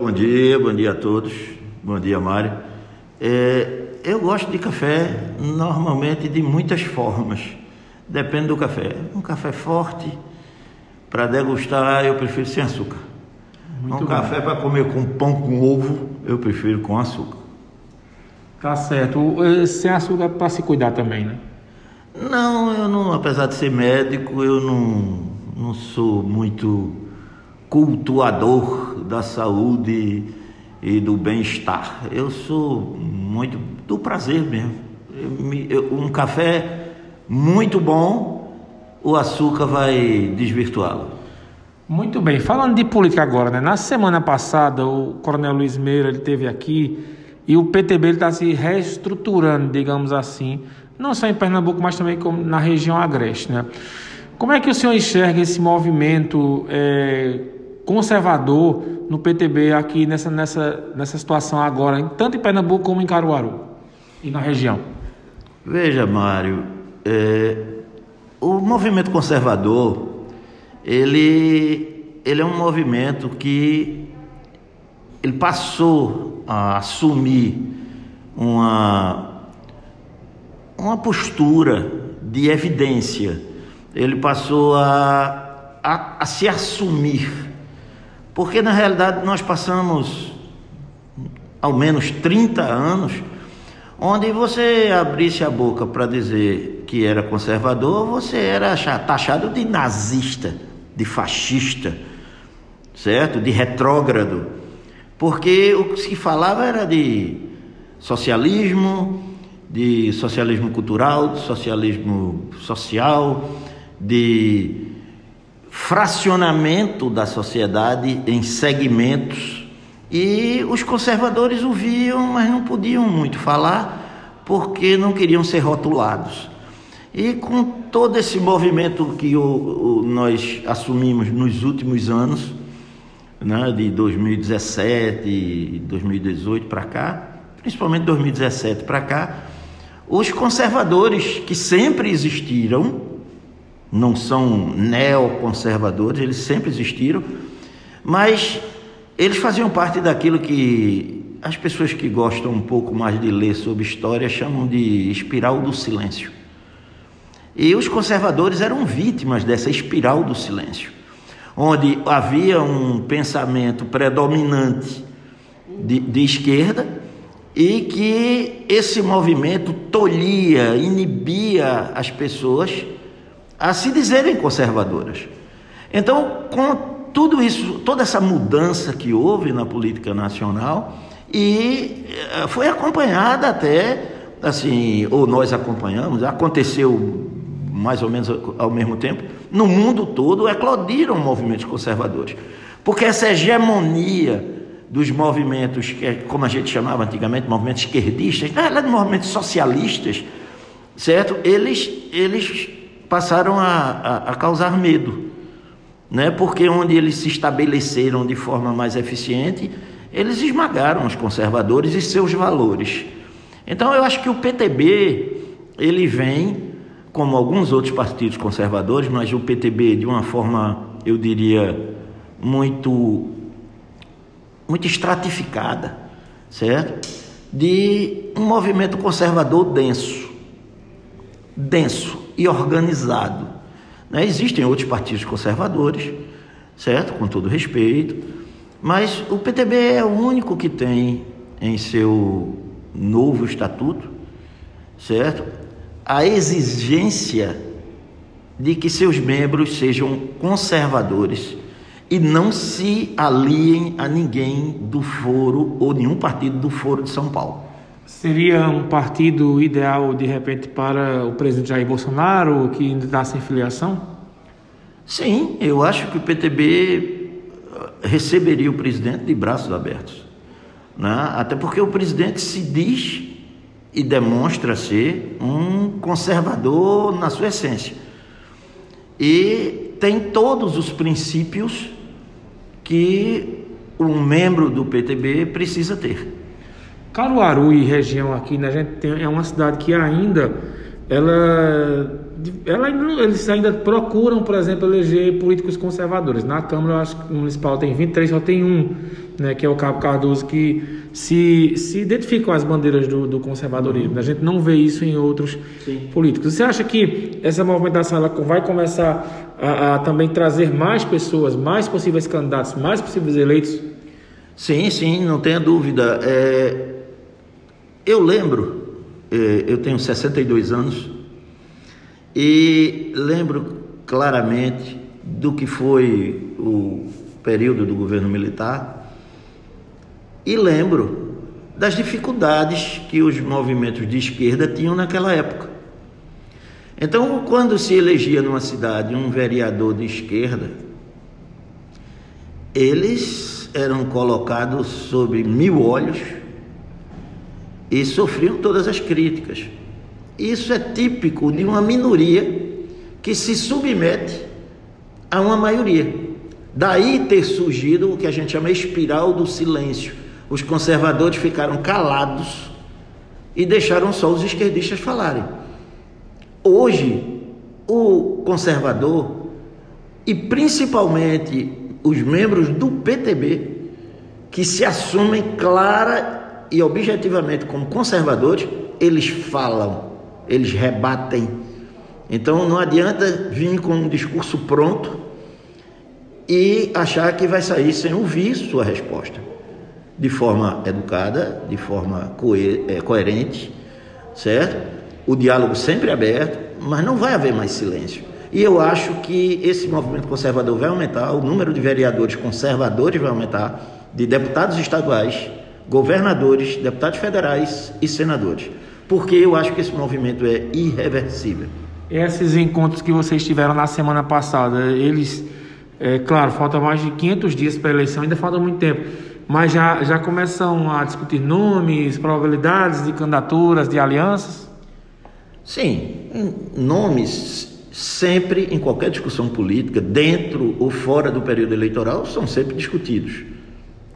Bom dia, bom dia a todos. Bom dia, Mário. É, eu gosto de café normalmente de muitas formas. Depende do café. Um café forte, para degustar, eu prefiro sem açúcar. Muito um bom. café para comer com pão com ovo, eu prefiro com açúcar. Tá certo. Sem açúcar para se cuidar também, né? Não, eu não, apesar de ser médico, eu não, não sou muito cultuador da saúde e do bem-estar. Eu sou muito do prazer mesmo. Um café muito bom, o açúcar vai desvirtuá-lo. Muito bem. Falando de política agora, né? Na semana passada, o Coronel Luiz Meira ele teve aqui e o PTB está se reestruturando, digamos assim, não só em Pernambuco, mas também na região agreste, né? Como é que o senhor enxerga esse movimento é, conservador no PTB aqui nessa, nessa, nessa situação agora, tanto em Pernambuco como em Caruaru e na região? Veja, Mário, é, o movimento conservador, ele, ele é um movimento que ele passou a assumir uma, uma postura de evidência, ele passou a, a, a se assumir porque na realidade nós passamos ao menos 30 anos onde você abrisse a boca para dizer que era conservador, você era taxado de nazista, de fascista, certo? De retrógrado. Porque o que se falava era de socialismo, de socialismo cultural, de socialismo social, de fracionamento da sociedade em segmentos e os conservadores o viam, mas não podiam muito falar porque não queriam ser rotulados. E com todo esse movimento que o, o, nós assumimos nos últimos anos, né, de 2017 e 2018 para cá, principalmente 2017 para cá, os conservadores que sempre existiram, não são neoconservadores, eles sempre existiram, mas eles faziam parte daquilo que as pessoas que gostam um pouco mais de ler sobre história chamam de espiral do silêncio. E os conservadores eram vítimas dessa espiral do silêncio, onde havia um pensamento predominante de, de esquerda e que esse movimento tolhia, inibia as pessoas a se dizerem conservadoras. Então, com tudo isso, toda essa mudança que houve na política nacional, e eh, foi acompanhada até, assim, ou nós acompanhamos, aconteceu mais ou menos ao mesmo tempo, no mundo todo eclodiram movimentos conservadores. Porque essa hegemonia dos movimentos, como a gente chamava antigamente, movimentos esquerdistas, na realidade, movimentos socialistas, certo? Eles, eles passaram a, a, a causar medo, né? porque onde eles se estabeleceram de forma mais eficiente, eles esmagaram os conservadores e seus valores. Então eu acho que o PTB ele vem, como alguns outros partidos conservadores, mas o PTB de uma forma, eu diria, muito, muito estratificada, certo? De um movimento conservador denso, denso, e organizado. Né? Existem outros partidos conservadores, certo? Com todo respeito, mas o PTB é o único que tem em seu novo estatuto, certo? A exigência de que seus membros sejam conservadores e não se aliem a ninguém do foro ou nenhum partido do foro de São Paulo. Seria um partido ideal, de repente, para o presidente Jair Bolsonaro, que ainda está sem filiação? Sim, eu acho que o PTB eh, receberia o presidente de braços abertos. Né? Até porque o presidente se diz e demonstra ser um conservador na sua essência. E tem todos os princípios que um membro do PTB precisa ter. Caruaru e região aqui, né, a gente tem, é uma cidade que ainda ela, ela eles ainda procuram, por exemplo, eleger políticos conservadores. Na Câmara, eu acho que o municipal tem 23, só tem um né, que é o Cabo Cardoso, que se, se identifica com as bandeiras do, do conservadorismo. A gente não vê isso em outros Sim. políticos. Você acha que essa movimentação ela vai começar a, a, também trazer mais pessoas, mais possíveis candidatos, mais possíveis eleitos? Sim, sim, não tenha dúvida. É, eu lembro, é, eu tenho 62 anos, e lembro claramente do que foi o período do governo militar e lembro das dificuldades que os movimentos de esquerda tinham naquela época. Então, quando se elegia numa cidade um vereador de esquerda, eles eram colocados sob mil olhos e sofriam todas as críticas. Isso é típico de uma minoria que se submete a uma maioria. Daí ter surgido o que a gente chama espiral do silêncio. Os conservadores ficaram calados e deixaram só os esquerdistas falarem. Hoje, o conservador e principalmente os membros do PTB, que se assumem clara e objetivamente como conservadores, eles falam, eles rebatem então não adianta vir com um discurso pronto e achar que vai sair sem ouvir sua resposta. De forma educada, de forma é, coerente, certo? O diálogo sempre aberto, mas não vai haver mais silêncio. E eu acho que esse movimento conservador vai aumentar, o número de vereadores conservadores vai aumentar, de deputados estaduais, governadores, deputados federais e senadores. Porque eu acho que esse movimento é irreversível. Esses encontros que vocês tiveram na semana passada, eles, é, claro, falta mais de 500 dias para a eleição, ainda falta muito tempo, mas já, já começam a discutir nomes, probabilidades de candidaturas, de alianças? Sim, nomes sempre, em qualquer discussão política, dentro ou fora do período eleitoral, são sempre discutidos.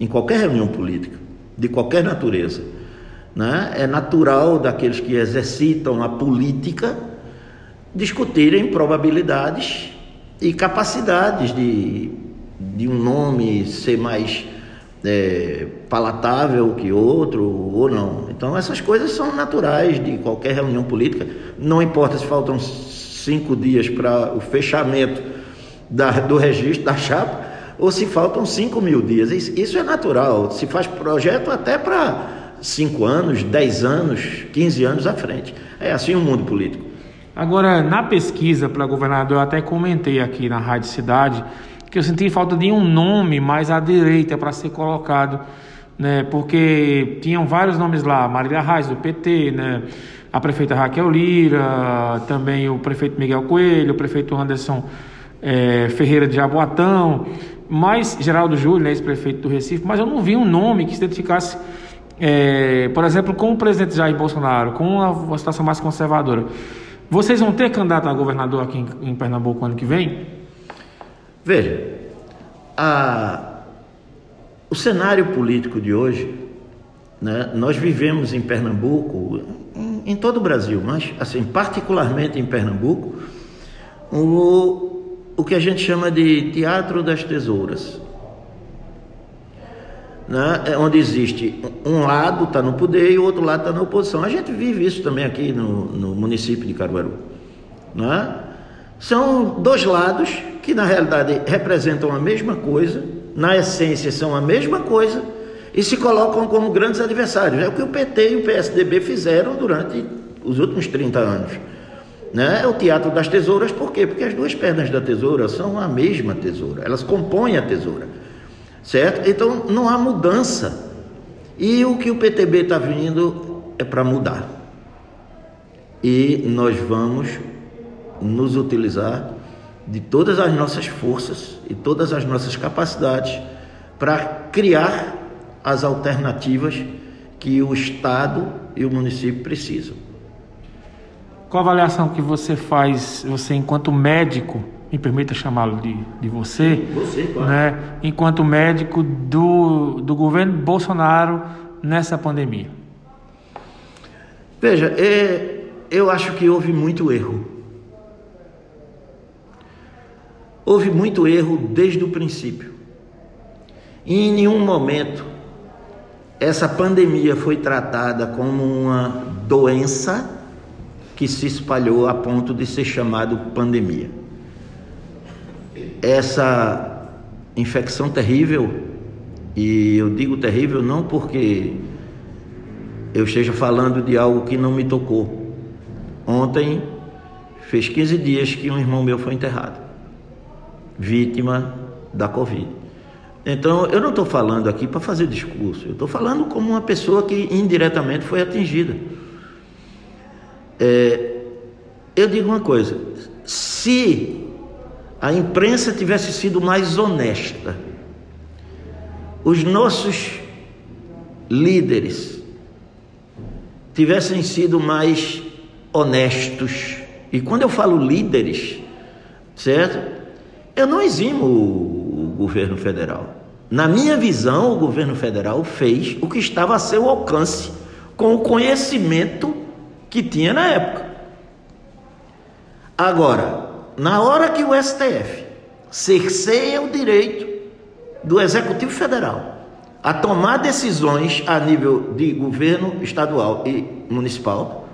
Em qualquer reunião política, de qualquer natureza. Né? É natural daqueles que exercitam a política discutirem probabilidades e capacidades de, de um nome ser mais é, palatável que outro ou não. Então essas coisas são naturais de qualquer reunião política. Não importa se faltam cinco dias para o fechamento da, do registro da chapa ou se faltam cinco mil dias. Isso é natural. Se faz projeto até para cinco anos, dez anos, quinze anos à frente. É assim o mundo político. Agora, na pesquisa para governador, eu até comentei aqui na Rádio Cidade que eu senti falta de um nome mais à direita para ser colocado, né? Porque tinham vários nomes lá, Marília Reis do PT, né? A prefeita Raquel Lira, também o prefeito Miguel Coelho, o prefeito Anderson é, Ferreira de Jaboatão, mais Geraldo Júlio, né, ex-prefeito do Recife, mas eu não vi um nome que se identificasse, é, por exemplo, com o presidente Jair Bolsonaro, com uma situação mais conservadora. Vocês vão ter candidato a governador aqui em, em Pernambuco ano que vem? Veja, a, o cenário político de hoje, né, nós vivemos em Pernambuco, em, em, todo o Brasil, mas assim, particularmente em Pernambuco, o, o que a gente chama de teatro das tesouras né, é onde existe um lado está no poder e o outro lado está na oposição. A gente vive isso também aqui no, no município de Caruaru. Né? São dois lados que na realidade representam a mesma coisa, na essência são a mesma coisa e se colocam como grandes adversários. É o que o PT e o PSDB fizeram durante os últimos 30 anos. Né? É o teatro das tesouras, por quê? Porque as duas pernas da tesoura são a mesma tesoura, elas compõem a tesoura certo? Então não há mudança. E o que o PTB está vindo é para mudar. E nós vamos nos utilizar de todas as nossas forças e todas as nossas capacidades para criar as alternativas que o Estado e o município precisam. Qual a avaliação que você faz, você enquanto médico, me permita chamá-lo de, de você, você claro. né, enquanto médico do, do governo Bolsonaro nessa pandemia? Veja, é, eu acho que houve muito erro. Houve muito erro desde o princípio. E em nenhum momento essa pandemia foi tratada como uma doença que se espalhou a ponto de ser chamado pandemia. Essa infecção terrível, e eu digo terrível não porque eu esteja falando de algo que não me tocou. Ontem fez 15 dias que um irmão meu foi enterrado, vítima da Covid. Então, eu não estou falando aqui para fazer discurso, eu estou falando como uma pessoa que indiretamente foi atingida. É, eu digo uma coisa: se a imprensa tivesse sido mais honesta, os nossos líderes tivessem sido mais honestos, e quando eu falo líderes, certo? Eu não eximo o governo federal. Na minha visão, o governo federal fez o que estava a seu alcance, com o conhecimento que tinha na época. Agora, na hora que o STF cerceia o direito do Executivo Federal a tomar decisões a nível de governo estadual e municipal,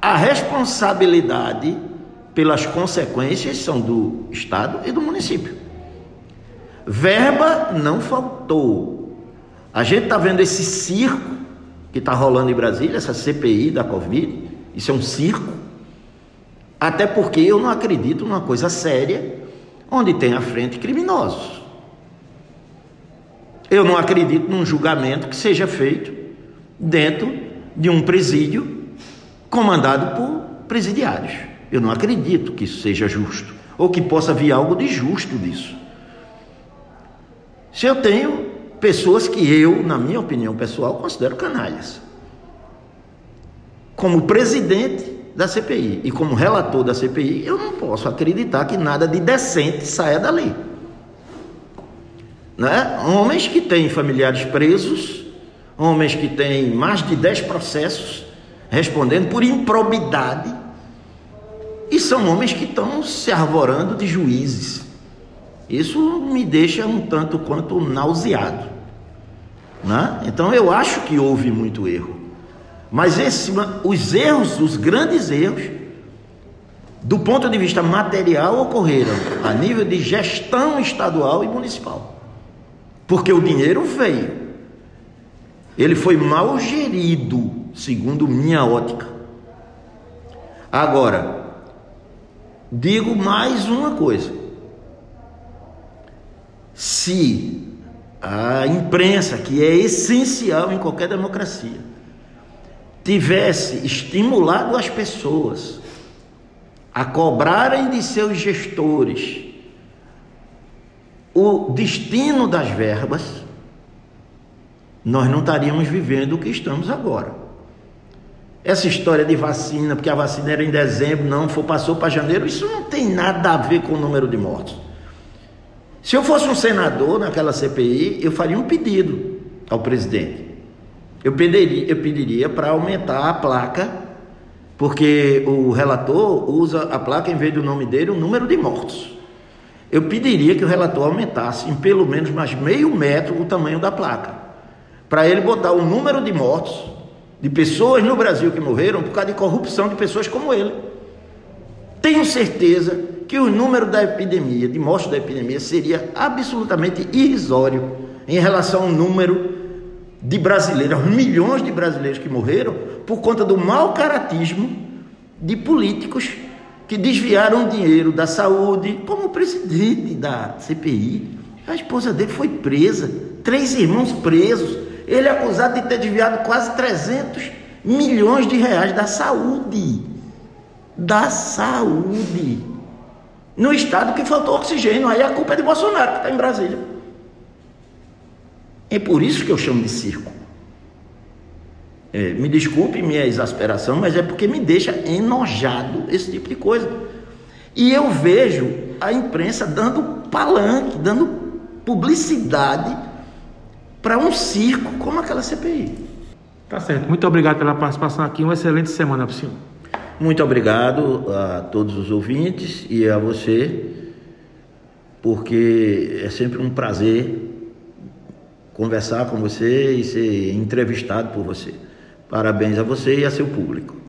a responsabilidade pelas consequências são do Estado e do município. Verba não faltou. A gente está vendo esse circo que está rolando em Brasília, essa CPI da Covid. Isso é um circo. Até porque eu não acredito numa coisa séria onde tem à frente criminosos. Eu não acredito num julgamento que seja feito dentro de um presídio comandado por presidiários. Eu não acredito que isso seja justo ou que possa vir algo de justo disso. Se eu tenho pessoas que eu, na minha opinião pessoal, considero canalhas. Como presidente da CPI e como relator da CPI, eu não posso acreditar que nada de decente saia dali. Né? Homens que têm familiares presos, homens que têm mais de 10 processos respondendo por improbidade, e são homens que estão se arvorando de juízes. Isso me deixa um tanto quanto nauseado. Né? Então eu acho que houve muito erro. Mas esse, os erros, os grandes erros, do ponto de vista material, ocorreram a nível de gestão estadual e municipal. Porque o dinheiro veio. Ele foi mal gerido, segundo minha ótica. Agora, digo mais uma coisa se a imprensa, que é essencial em qualquer democracia, tivesse estimulado as pessoas a cobrarem de seus gestores o destino das verbas, nós não estaríamos vivendo o que estamos agora. Essa história de vacina, porque a vacina era em dezembro, não, foi, passou para janeiro, isso não tem nada a ver com o número de mortos. Se eu fosse um senador naquela CPI, eu faria um pedido ao presidente. Eu pediria, eu pediria para aumentar a placa, porque o relator usa a placa em vez do nome dele o número de mortos. Eu pediria que o relator aumentasse em pelo menos mais meio metro o tamanho da placa, para ele botar o número de mortos de pessoas no Brasil que morreram por causa de corrupção de pessoas como ele. Tenho certeza que o número da epidemia, de mortes da epidemia, seria absolutamente irrisório em relação ao número de brasileiros, milhões de brasileiros que morreram por conta do mau caratismo de políticos que desviaram dinheiro da saúde, como o presidente da CPI. A esposa dele foi presa, três irmãos presos. Ele é acusado de ter desviado quase 300 milhões de reais da saúde. Da saúde no estado que faltou oxigênio. Aí a culpa é de Bolsonaro, que está em Brasília. É por isso que eu chamo de circo. É, me desculpe minha exasperação, mas é porque me deixa enojado esse tipo de coisa. E eu vejo a imprensa dando palanque, dando publicidade para um circo como aquela CPI. Tá certo. Muito obrigado pela participação aqui. Uma excelente semana para o senhor. Muito obrigado a todos os ouvintes e a você, porque é sempre um prazer conversar com você e ser entrevistado por você. Parabéns a você e a seu público.